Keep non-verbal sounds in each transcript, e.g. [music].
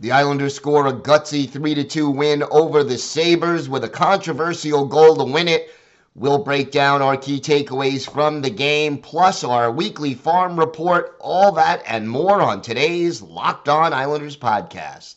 The Islanders score a gutsy 3 2 win over the Sabres with a controversial goal to win it. We'll break down our key takeaways from the game, plus our weekly farm report, all that and more on today's Locked On Islanders podcast.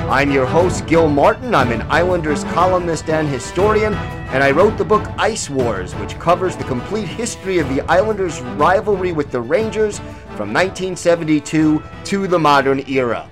I'm your host, Gil Martin. I'm an Islanders columnist and historian, and I wrote the book Ice Wars, which covers the complete history of the Islanders' rivalry with the Rangers from 1972 to the modern era.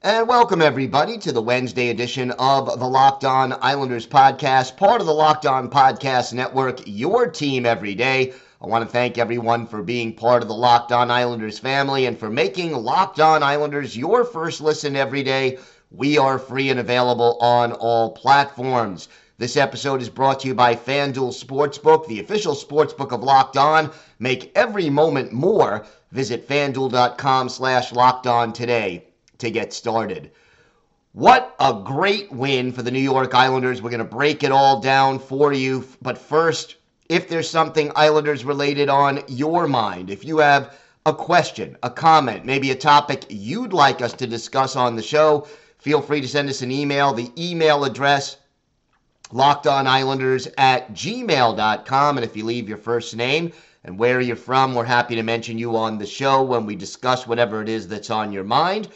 And welcome, everybody, to the Wednesday edition of the Locked On Islanders podcast, part of the Locked On Podcast Network, your team every day. I want to thank everyone for being part of the Locked On Islanders family and for making Locked On Islanders your first listen every day. We are free and available on all platforms. This episode is brought to you by FanDuel Sportsbook, the official sportsbook of Locked On. Make every moment more. Visit fanduel.com slash locked on today to get started. What a great win for the New York Islanders. We're going to break it all down for you. But first, if there's something Islanders related on your mind, if you have a question, a comment, maybe a topic you'd like us to discuss on the show, feel free to send us an email. The email address, lockedonislanders at gmail.com. And if you leave your first name and where you're from, we're happy to mention you on the show when we discuss whatever it is that's on your mind.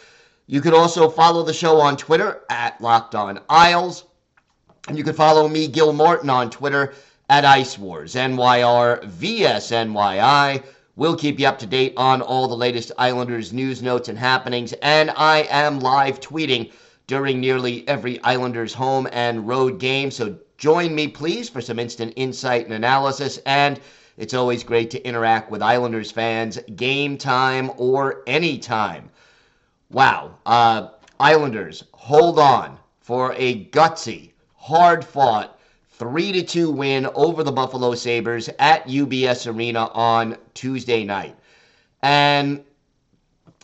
You can also follow the show on Twitter at Locked On Isles. And you can follow me, Gil Martin, on Twitter at Ice Wars, NYR VSNYI. We'll keep you up to date on all the latest Islanders news, notes, and happenings. And I am live tweeting during nearly every Islanders home and road game. So join me, please, for some instant insight and analysis. And it's always great to interact with Islanders fans, game time or any time. Wow. Uh, Islanders, hold on for a gutsy, hard fought 3 to 2 win over the Buffalo Sabres at UBS Arena on Tuesday night. And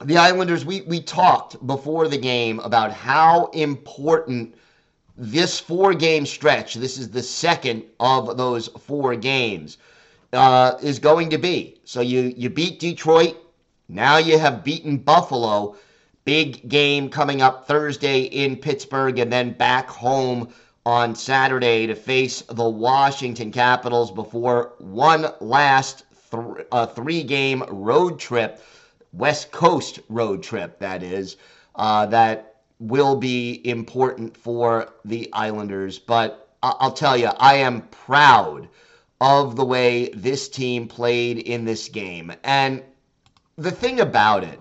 the Islanders, we, we talked before the game about how important this four game stretch, this is the second of those four games, uh, is going to be. So you, you beat Detroit, now you have beaten Buffalo. Big game coming up Thursday in Pittsburgh and then back home on Saturday to face the Washington Capitals before one last th- uh, three game road trip, West Coast road trip, that is, uh, that will be important for the Islanders. But I- I'll tell you, I am proud of the way this team played in this game. And the thing about it,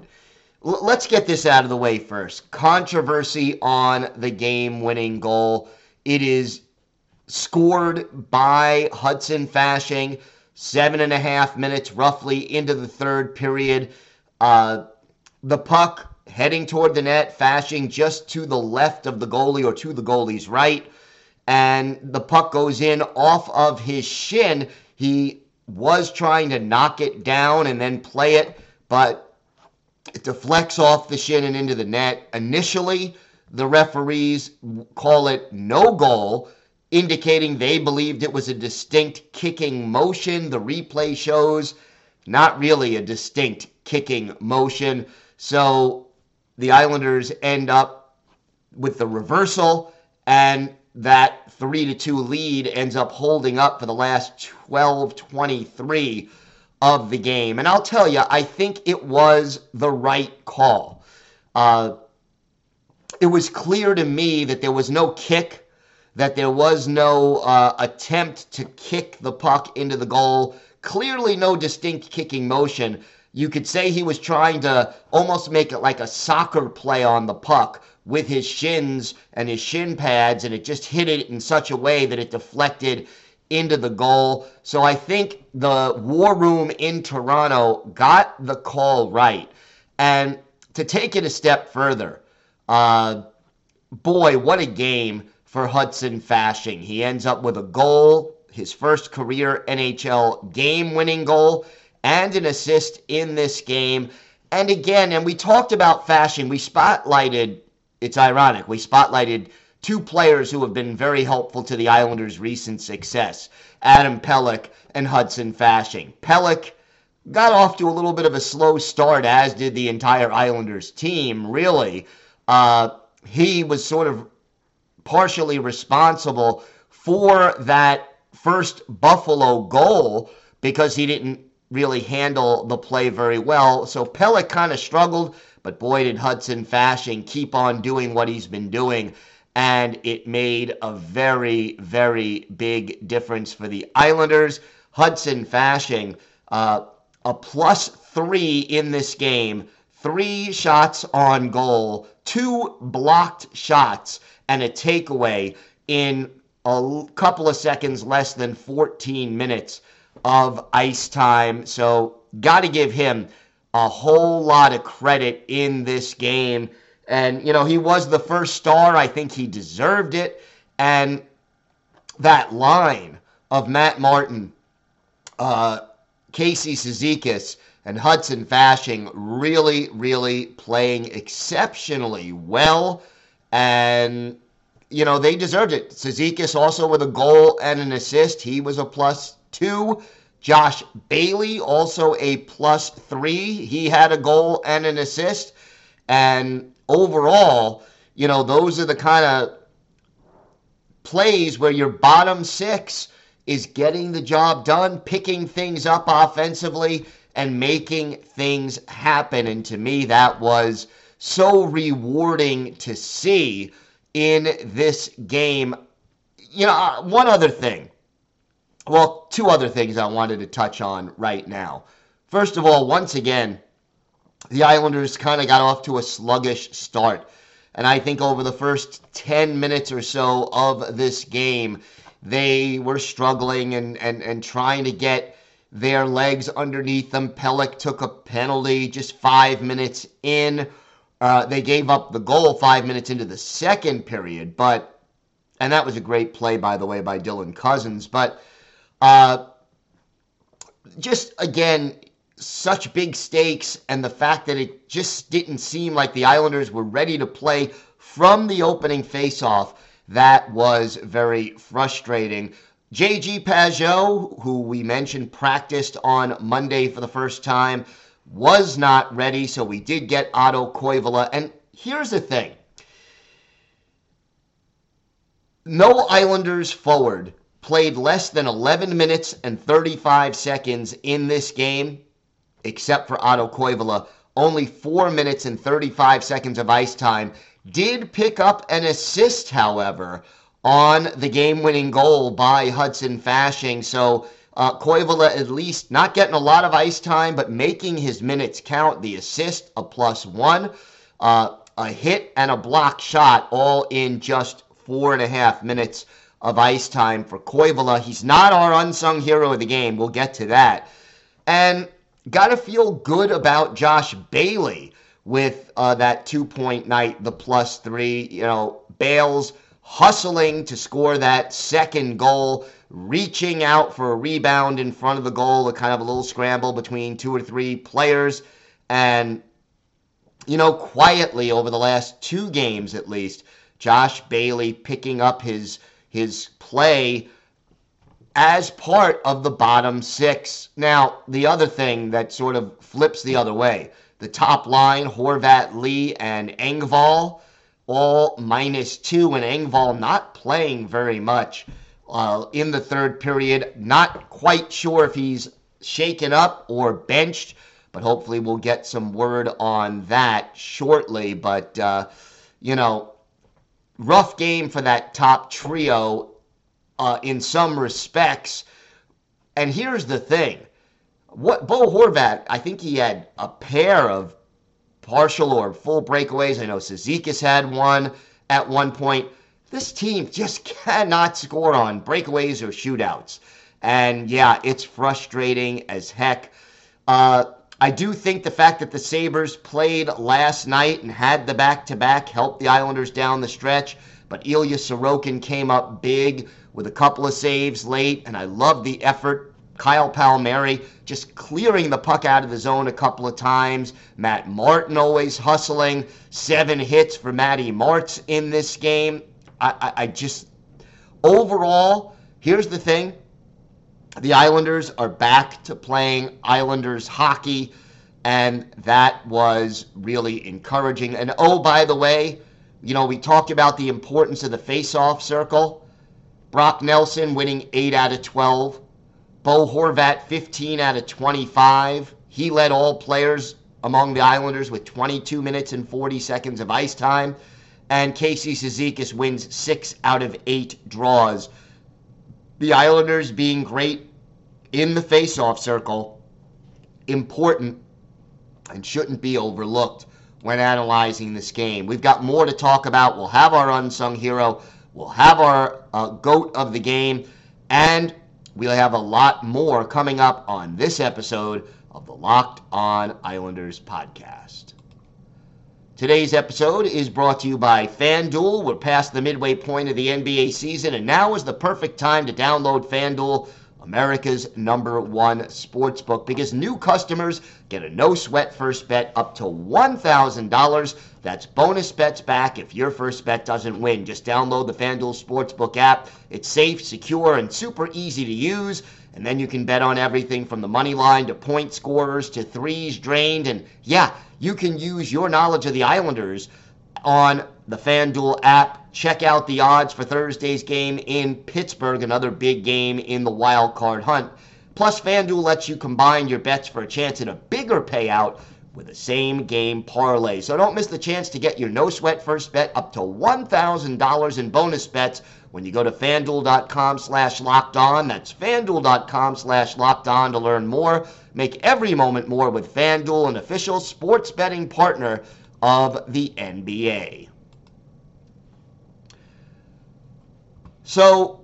let's get this out of the way first. Controversy on the game winning goal. It is scored by Hudson Fasching, seven and a half minutes roughly into the third period. Uh, the puck heading toward the net, Fasching just to the left of the goalie or to the goalie's right. And the puck goes in off of his shin. He was trying to knock it down and then play it, but it deflects off the shin and into the net. Initially, the referees call it no goal, indicating they believed it was a distinct kicking motion. The replay shows not really a distinct kicking motion. So the Islanders end up with the reversal, and that 3 to 2 lead ends up holding up for the last 12 23 of the game. And I'll tell you, I think it was the right call. Uh, it was clear to me that there was no kick, that there was no uh, attempt to kick the puck into the goal. Clearly, no distinct kicking motion. you could say he was trying to almost make it like a soccer play on the puck with his shins and his shin pads, and it just hit it in such a way that it deflected into the goal. So I think the war room in Toronto got the call right. And to take it a step further, uh, boy, what a game for Hudson Fasching. He ends up with a goal, his first career NHL game winning goal, and an assist in this game. And again, and we talked about Fasching, we spotlighted, it's ironic, we spotlighted two players who have been very helpful to the Islanders' recent success Adam Pelech and Hudson Fasching. Pelech got off to a little bit of a slow start, as did the entire Islanders team, really. Uh, he was sort of partially responsible for that first Buffalo goal because he didn't really handle the play very well. So Pelech kind of struggled, but boy, did Hudson Fasching keep on doing what he's been doing. And it made a very, very big difference for the Islanders. Hudson Fasching, uh, a plus three in this game, three shots on goal, two blocked shots, and a takeaway in a couple of seconds less than 14 minutes of ice time. So, got to give him a whole lot of credit in this game. And, you know, he was the first star. I think he deserved it. And that line of Matt Martin, uh, Casey Cizikas, and Hudson Fasching really, really playing exceptionally well. And, you know, they deserved it. Cizikas also with a goal and an assist. He was a plus two. Josh Bailey, also a plus three. He had a goal and an assist. And overall, you know, those are the kind of plays where your bottom six is getting the job done, picking things up offensively, and making things happen. And to me, that was so rewarding to see in this game. You know, uh, one other thing. Well, two other things I wanted to touch on right now. First of all, once again, the Islanders kind of got off to a sluggish start. And I think over the first 10 minutes or so of this game, they were struggling and, and, and trying to get their legs underneath them. Pelech took a penalty just five minutes in. Uh, they gave up the goal five minutes into the second period, but and that was a great play, by the way, by Dylan Cozens. But uh, just again, such big stakes, and the fact that it just didn't seem like the Islanders were ready to play from the opening faceoff, that was very frustrating. JG Pageau, who we mentioned practiced on Monday for the first time, was not ready, so we did get Otto Koivula. And here's the thing no Islanders forward played less than 11 minutes and 35 seconds in this game, except for Otto Koivula. Only 4 minutes and 35 seconds of ice time. Did pick up an assist, however, on the game winning goal by Hudson Fasching. So uh, Koivula at least not getting a lot of ice time, but making his minutes count. The assist, a plus one, uh, a hit, and a block shot, all in just four and a half minutes of ice time for Koivula. He's not our unsung hero of the game. We'll get to that. And got to feel good about Josh Bailey with uh, that two point night, the plus three. You know, Bales hustling to score that second goal, reaching out for a rebound in front of the goal, a kind of a little scramble between two or three players. And, you know, quietly over the last two games at least, Josh Bailey picking up his his play as part of the bottom six. Now, the other thing that sort of flips the other way, the top line, Horvat, Lee, and Engvall all minus two, and Engvall not playing very much uh, in the third period. Not quite sure if he's shaken up or benched, but hopefully we'll get some word on that shortly. But, uh, you know, rough game for that top trio uh, in some respects. And here's the thing what Bo Horvat, I think he had a pair of partial or full breakaways. I know Cizikas had one at one point. This team just [laughs] cannot score on breakaways or shootouts. And yeah, it's frustrating as heck. Uh, I do think the fact that the Sabres played last night and had the back to back helped the Islanders down the stretch. But Ilya Sorokin came up big with a couple of saves late, and I love the effort. Kyle Palmieri just clearing the puck out of the zone a couple of times. Matt Martin always hustling. Seven hits for Matty Martz in this game. I, I, I just, overall, here's the thing the Islanders are back to playing Islanders hockey, and that was really encouraging. And oh, by the way, you know, we talked about the importance of the face-off circle. Brock Nelson winning 8 out of 12. Bo Horvat 15 out of 25. He led all players among the Islanders with 22 minutes and 40 seconds of ice time. And Casey Cizikas wins 6 out of 8 draws. The Islanders being great in the face-off circle important and shouldn't be overlooked when analyzing this game. We've got more to talk about. We'll have our unsung hero. We'll have our uh, goat of the game. And we'll have a lot more coming up on this episode of the Locked On Islanders podcast. Today's episode is brought to you by FanDuel. We're past the midway point of the NBA season, and now is the perfect time to download FanDuel America's number one sports book because new customers get a no sweat first bet up to $1,000. That's bonus bets back if your first bet doesn't win. Just download the FanDuel Sportsbook app. It's safe, secure, and super easy to use. And then you can bet on everything from the money line to point scorers to threes drained. And yeah, you can use your knowledge of the Islanders on the FanDuel app. Check out the odds for Thursday's game in Pittsburgh, another big game in the wild card hunt. Plus, FanDuel lets you combine your bets for a chance at a bigger payout with a same game parlay. So don't miss the chance to get your no sweat first bet up to $1,000 in bonus bets when you go to fanduel.com slash locked on. That's fanduel.com slash locked on to learn more. Make every moment more with FanDuel, an official sports betting partner of the NBA. So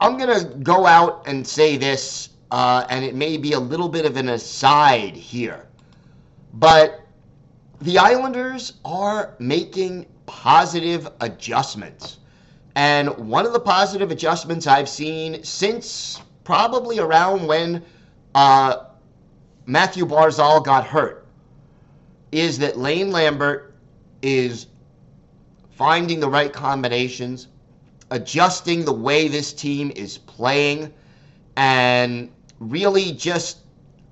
I'm going to go out and say this, uh, and it may be a little bit of an aside here, but the Islanders are making positive adjustments. And one of the positive adjustments I've seen since probably around when uh, Matthew Barzal got hurt is that Lane Lambert is finding the right combinations, adjusting the way this team is playing, and really just,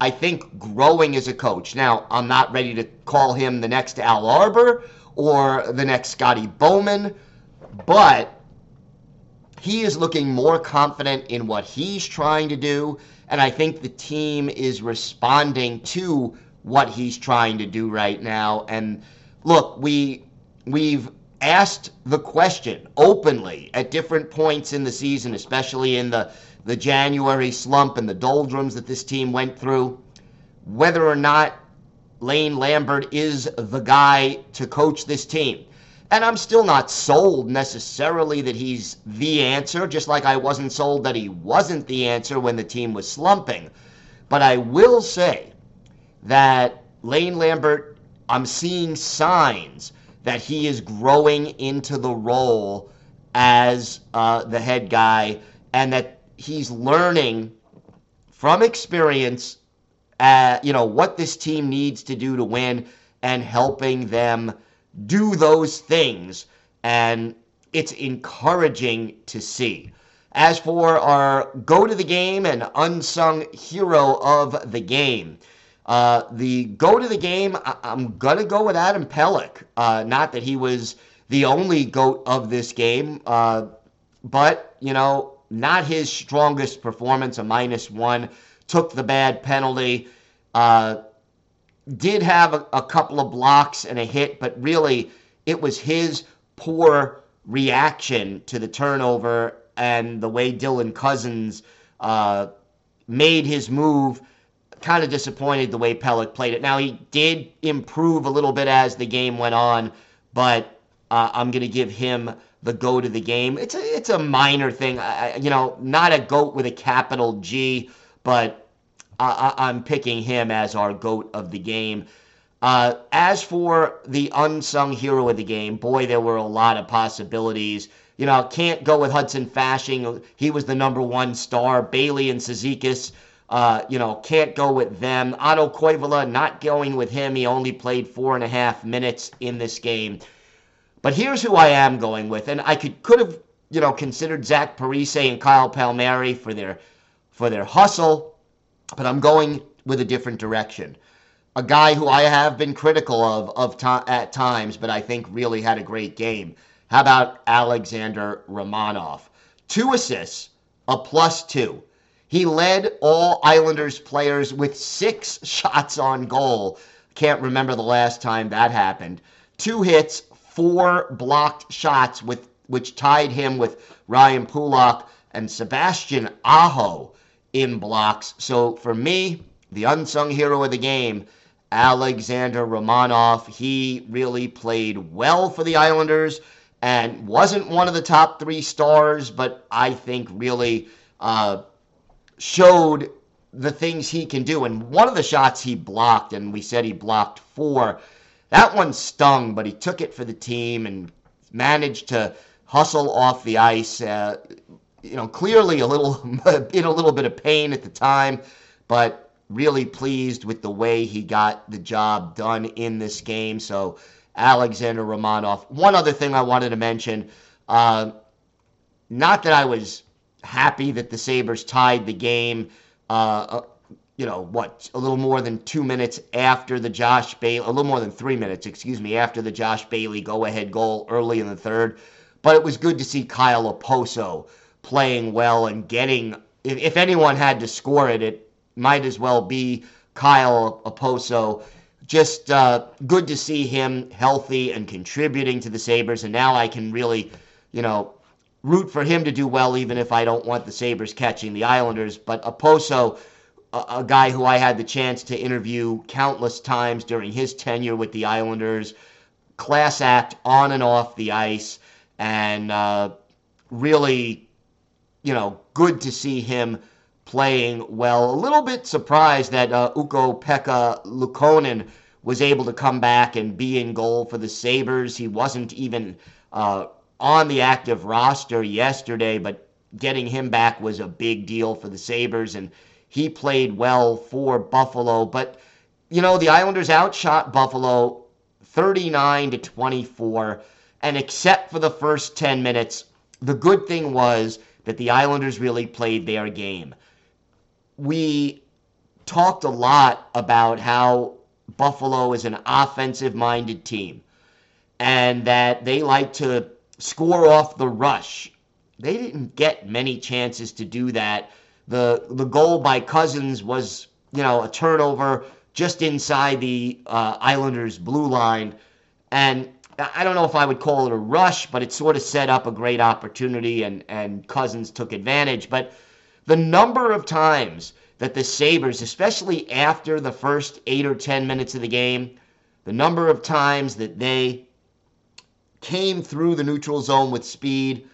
I think, growing as a coach. Now, I'm not ready to call him the next Al Arbour or the next Scotty Bowman, but he is looking more confident in what he's trying to do, and I think the team is responding to what he's trying to do right now. And look, we we've asked the question openly at different points in the season, especially in the the January slump and the doldrums that this team went through, whether or not Lane Lambert is the guy to coach this team. And I'm still not sold necessarily that he's the answer, just like I wasn't sold that he wasn't the answer when the team was slumping. But I will say that Lane Lambert, I'm seeing signs that he is growing into the role as uh, the head guy and that he's learning from experience, uh, you know, what this team needs to do to win and helping them do those things. And it's encouraging to see. As for our go to the game and unsung hero of the game, uh, the go to the game, I- am going to go with Adam Pelech. Uh, not that he was the only GOAT of this game, uh, but, you know, not his strongest performance, a minus one. Took the bad penalty. Uh, did have a, a couple of blocks and a hit, but really it was his poor reaction to the turnover and the way Dylan Cozens uh, made his move kind of disappointed the way Pelech played it. Now, he did improve a little bit as the game went on, but uh, I'm going to give him the goat of the game. It's a, it's a minor thing. I, you know, not a goat with a capital G, but I, I'm picking him as our goat of the game. Uh, as for the unsung hero of the game, boy, there were a lot of possibilities. You know, can't go with Hudson Fasching. He was the number one star. Bailey and Cizikas, uh, you know, can't go with them. Otto Koivula, not going with him. He only played four and a half minutes in this game. But here's who I am going with, and I could could have you know considered Zach Parise and Kyle Palmieri for their for their hustle, but I'm going with a different direction. A guy who I have been critical of of to, at times, but I think really had a great game. How about Alexander Romanov? Two assists, a plus two. He led all Islanders players with six [laughs] shots on goal. Can't remember the last time that happened. Two hits, four blocked shots, with which tied him with Ryan Pulock and Sebastian Aho in blocks. So for me, the unsung hero of the game, Alexander Romanov, he really played well for the Islanders and wasn't one of the top three stars, but I think really uh, showed the things he can do. And one of the shots he blocked, and we said he blocked four, that one stung, but he took it for the team and managed to hustle off the ice. Uh, you know, clearly a little [laughs] in a little bit of pain at the time, but really pleased with the way he got the job done in this game. So Alexander Romanov. One other thing I wanted to mention, uh, not that I was happy that the Sabres tied the game. Uh, you know, what, a little more than two minutes after the Josh Bailey, a little more than three minutes, excuse me, after the Josh Bailey go ahead goal early in the third. But it was good to see Kyle Okposo playing well and getting, if, if anyone had to score it, it might as well be Kyle Okposo. Just uh, good to see him healthy and contributing to the Sabres. And now I can really, you know, root for him to do well, even if I don't want the Sabres catching the Islanders. But Okposo a, guy who I had the chance to interview countless times during his tenure with the Islanders. Class act on and off the ice, and uh, really, you know, good to see him playing well. A little bit surprised that uh, Ukko-Pekka Luukkonen was able to come back and be in goal for the Sabres. He wasn't even uh, on the active roster yesterday, but getting him back was a big deal for the Sabres. And he played well for Buffalo, but you know, the Islanders outshot Buffalo 39 to 24, and except for the first 10 minutes, the good thing was that the Islanders really played their game. We talked a lot about how Buffalo is an offensive minded team and that they like to score off the rush. They didn't get many chances to do that the the goal by Cozens was you know a turnover just inside the uh, Islanders' blue line, and I don't know if I would call it a rush, but it sort of set up a great opportunity, and and Cozens took advantage. But the number of times that the Sabres, especially after the first eight or ten minutes of the game, the number of times that they came through the neutral zone with speed,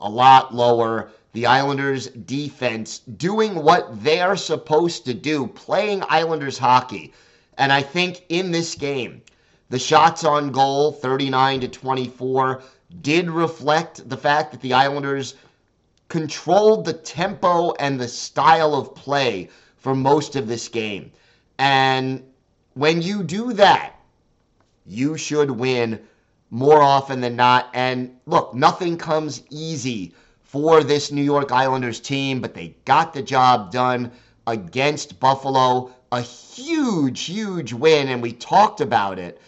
a lot lower the Islanders defense doing what they're supposed to do, playing Islanders hockey. And I think in this game, the shots on goal, 39 to 24, did reflect the fact that the Islanders controlled the tempo and the style of play for most of this game. And when you do that, you should win more often than not. And look, nothing comes easy for this New York Islanders team, but they got the job done against Buffalo. A huge, huge win, and we talked about it.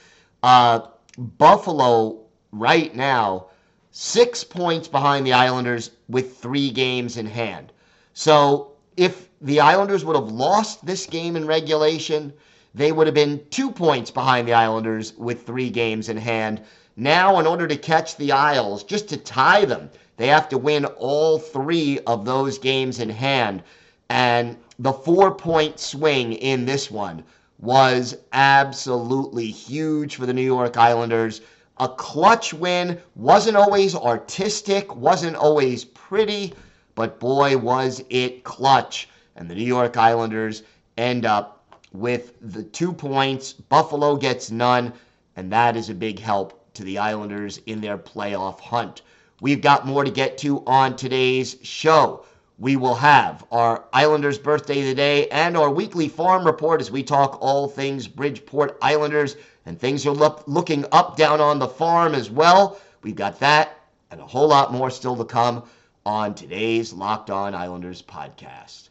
Uh, Buffalo, right now, six points behind the Islanders with three games in hand. So if the Islanders would have lost this game in regulation, they would have been two points behind the Islanders with three games in hand. Now, in order to catch the Isles, just to tie them, they have to win all three of those games in hand. And the four point swing in this one was absolutely huge for the New York Islanders. A clutch win wasn't always artistic, wasn't always pretty, but boy, was it clutch. And the New York Islanders end up with the two points. Buffalo gets none, and that is a big help to the Islanders in their playoff hunt. We've got more to get to on today's show we will have our Islanders birthday today and our weekly farm report as we talk all things Bridgeport Islanders and things are look, looking up down on the farm as well. We've got that and a whole lot more still to come on today's Locked On Islanders podcast.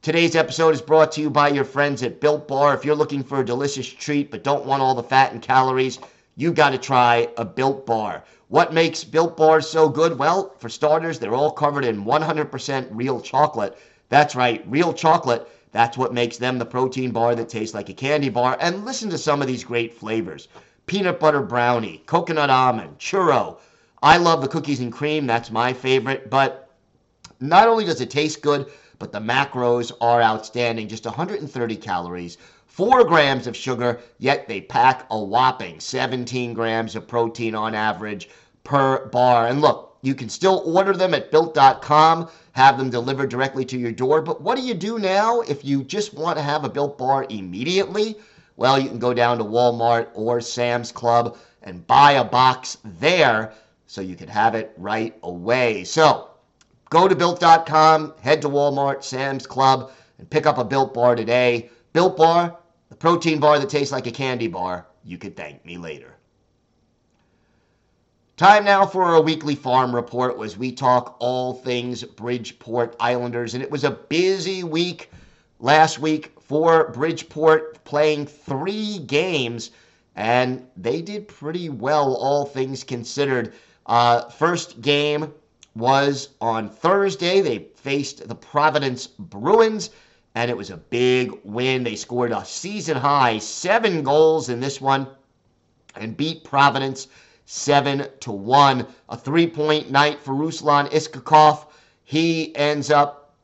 Today's episode is brought to you by your friends at Built Bar. If you're looking for a delicious treat but don't want all the fat and calories, you got to try a Built Bar. What makes Built Bars so good? Well, for starters, they're all covered in 100% real chocolate. That's right, real chocolate. That's what makes them the protein bar that tastes like a candy bar. And listen to some of these great flavors peanut butter brownie, coconut almond, churro. I love the cookies and cream. That's my favorite. But not only does it taste good, but the macros are outstanding. Just 130 calories, 4 grams of sugar, yet they pack a whopping 17 grams of protein on average per bar. And look, you can still order them at built.com, have them delivered directly to your door. But what do you do now if you just want to have a built bar immediately? Well, you can go down to Walmart or Sam's Club and buy a box there so you can have it right away. So go to built.com, head to Walmart, Sam's Club, and pick up a built bar today. Built bar, the protein bar that tastes like a candy bar. You could thank me later. Time now for our weekly farm report as we talk all things Bridgeport Islanders. And it was a busy week last week for Bridgeport, playing three games, and they did pretty well, all things considered. Uh, first game was on Thursday. They faced the Providence Bruins, and it was a big win. They scored a season high seven goals in this one and beat Providence 7 to 1. A three point night for Ruslan Iskhakov. He ends up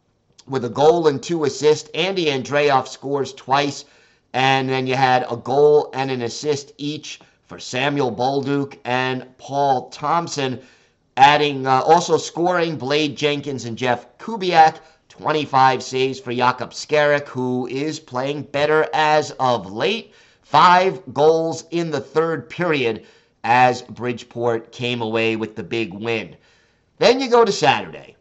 with a goal and two assists. Andy Andreoff scores twice. And then you had a goal and an assist each for Samuel Bolduc and Paul Thompson. Adding, uh, also scoring Blade Jenkins and Jeff Kubiak. 25 saves for Jakub Skarek, who is playing better as of late. Five goals in the third period as Bridgeport came away with the big win. Then you go to Saturday.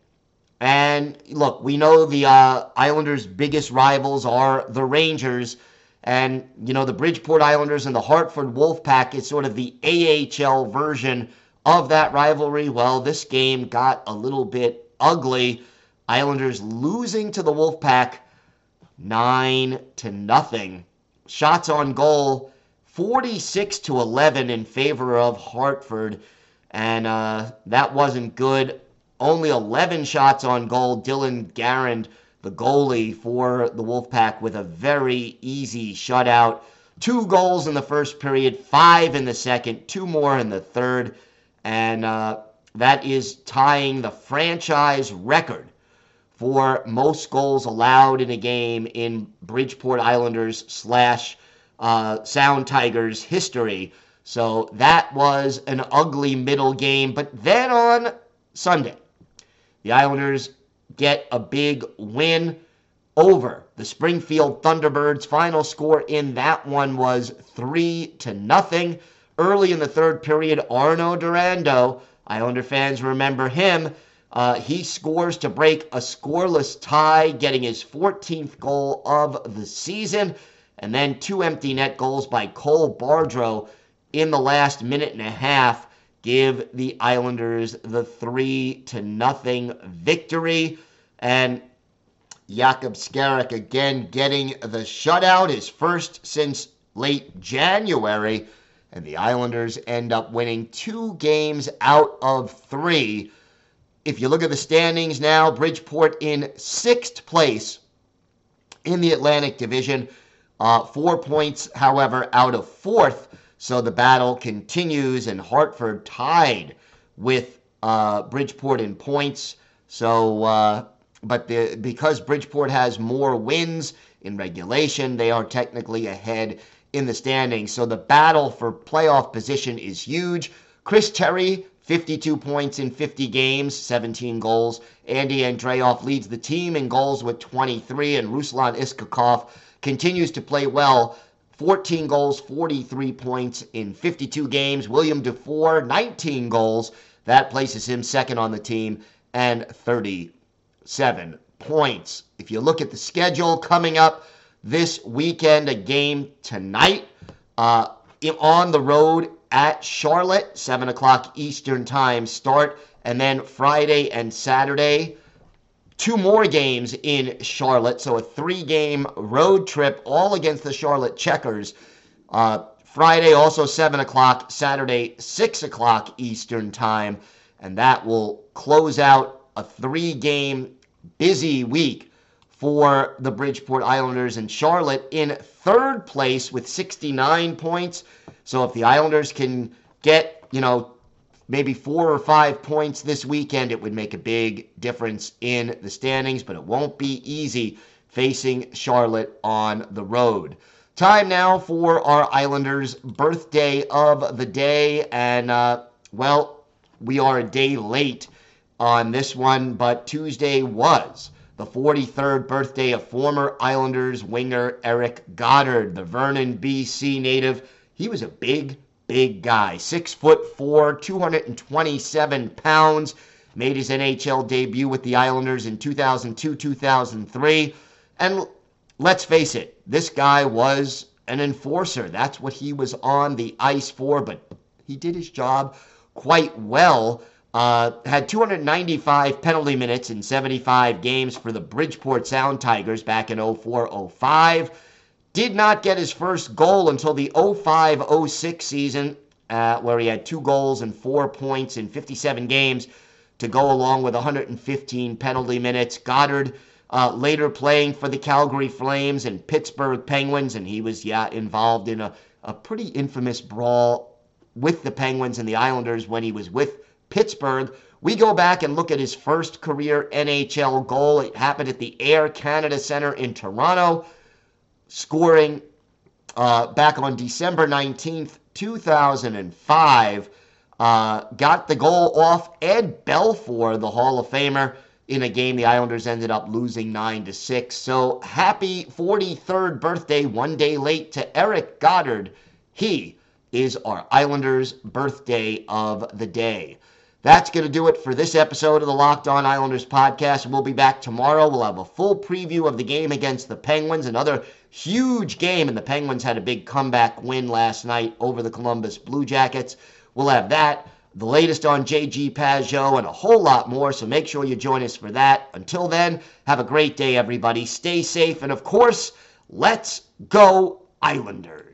And look, we know the uh, Islanders' biggest rivals are the Rangers. And, you know, the Bridgeport Islanders and the Hartford Wolfpack is sort of the AHL version of that rivalry. Well, this game got a little bit ugly. Islanders losing to the Wolfpack 9 to nothing. Shots on goal 46 to 11 in favor of Hartford, and uh, that wasn't good. Only 11 shots on goal. Dylan Garand, the goalie for the Wolfpack, with a very easy shutout. Two goals in the first period, five in the second, two more in the third, and uh, that is tying the franchise record for most goals allowed in a game in Bridgeport Islanders slash uh, Sound Tigers history. So that was an ugly middle game. But then on Sunday, the Islanders get a big win over the Springfield Thunderbirds. Final score in that one was three to nothing. Early in the third period, Arnaud Durandeau, Islander fans remember him. Uh, he scores to break a scoreless tie, getting his 14th goal of the season and then two empty net goals by Cole Bardreau in the last minute and a half give the Islanders the three to nothing victory. And Jakub Skarek again getting the shutout, his first since late January. And the Islanders end up winning two games out of three. If you look at the standings now, Bridgeport in sixth place in the Atlantic Division uh, four points, however, out of fourth. So the battle continues, and Hartford tied with uh, Bridgeport in points. So uh, but the, because Bridgeport has more wins in regulation, they are technically ahead in the standings. So the battle for playoff position is huge. Chris Terry, 52 points in 50 games, 17 goals. Andy Andreoff leads the team in goals with 23, and Ruslan Iskhakov continues to play well. 14 goals, 43 points in 52 games. William Dufour, 19 goals. That places him second on the team and 37 points. If you look at the schedule coming up this weekend, a game tonight uh, on the road at Charlotte, 7 o'clock Eastern Time start, and then Friday and Saturday two more games in Charlotte. So a three game road trip, all against the Charlotte Checkers. Uh, Friday, also 7 o'clock. Saturday, 6 o'clock Eastern Time. And that will close out a three game busy week for the Bridgeport Islanders and Charlotte in third place with 69 points. So if the Islanders can get, you know, maybe four or five points this weekend, it would make a big difference in the standings, but it won't be easy facing Charlotte on the road. Time now for our Islanders' birthday of the day. And, uh, well, we are a day late on this one, but Tuesday was the 43rd birthday of former Islanders winger Eric Godard, the Vernon, BC native. He was a big, big guy. Six foot four, 227 pounds. Made his NHL debut with the Islanders in 2002 2003. And let's face it, this guy was an enforcer. That's what he was on the ice for, but he did his job quite well. Uh, had 295 penalty minutes in 75 games for the Bridgeport Sound Tigers back in 04 05 did not get his first goal until the 05 06 season, uh, where he had two goals and four points in 57 games to go along with 115 penalty minutes. Godard uh, later playing for the Calgary Flames and Pittsburgh Penguins, and he was, yeah, involved in a, a pretty infamous brawl with the Penguins and the Islanders when he was with Pittsburgh. We go back and look at his first career NHL goal. It happened at the Air Canada Center in Toronto scoring uh, back on December 19th, 2005. Uh, got the goal off Ed Belfour, the Hall of Famer, in a game the Islanders ended up losing 9 to 6. So happy 43rd birthday, one day late to Eric Godard. He is our Islanders' birthday of the day. That's going to do it for this episode of the Locked On Islanders podcast. We'll be back tomorrow. We'll have a full preview of the game against the Penguins, another huge game, and the Penguins had a big comeback win last night over the Columbus Blue Jackets. We'll have that, the latest on JG Pageau, and a whole lot more, so make sure you join us for that. Until then, have a great day, everybody. Stay safe, and of course, let's go, Islanders.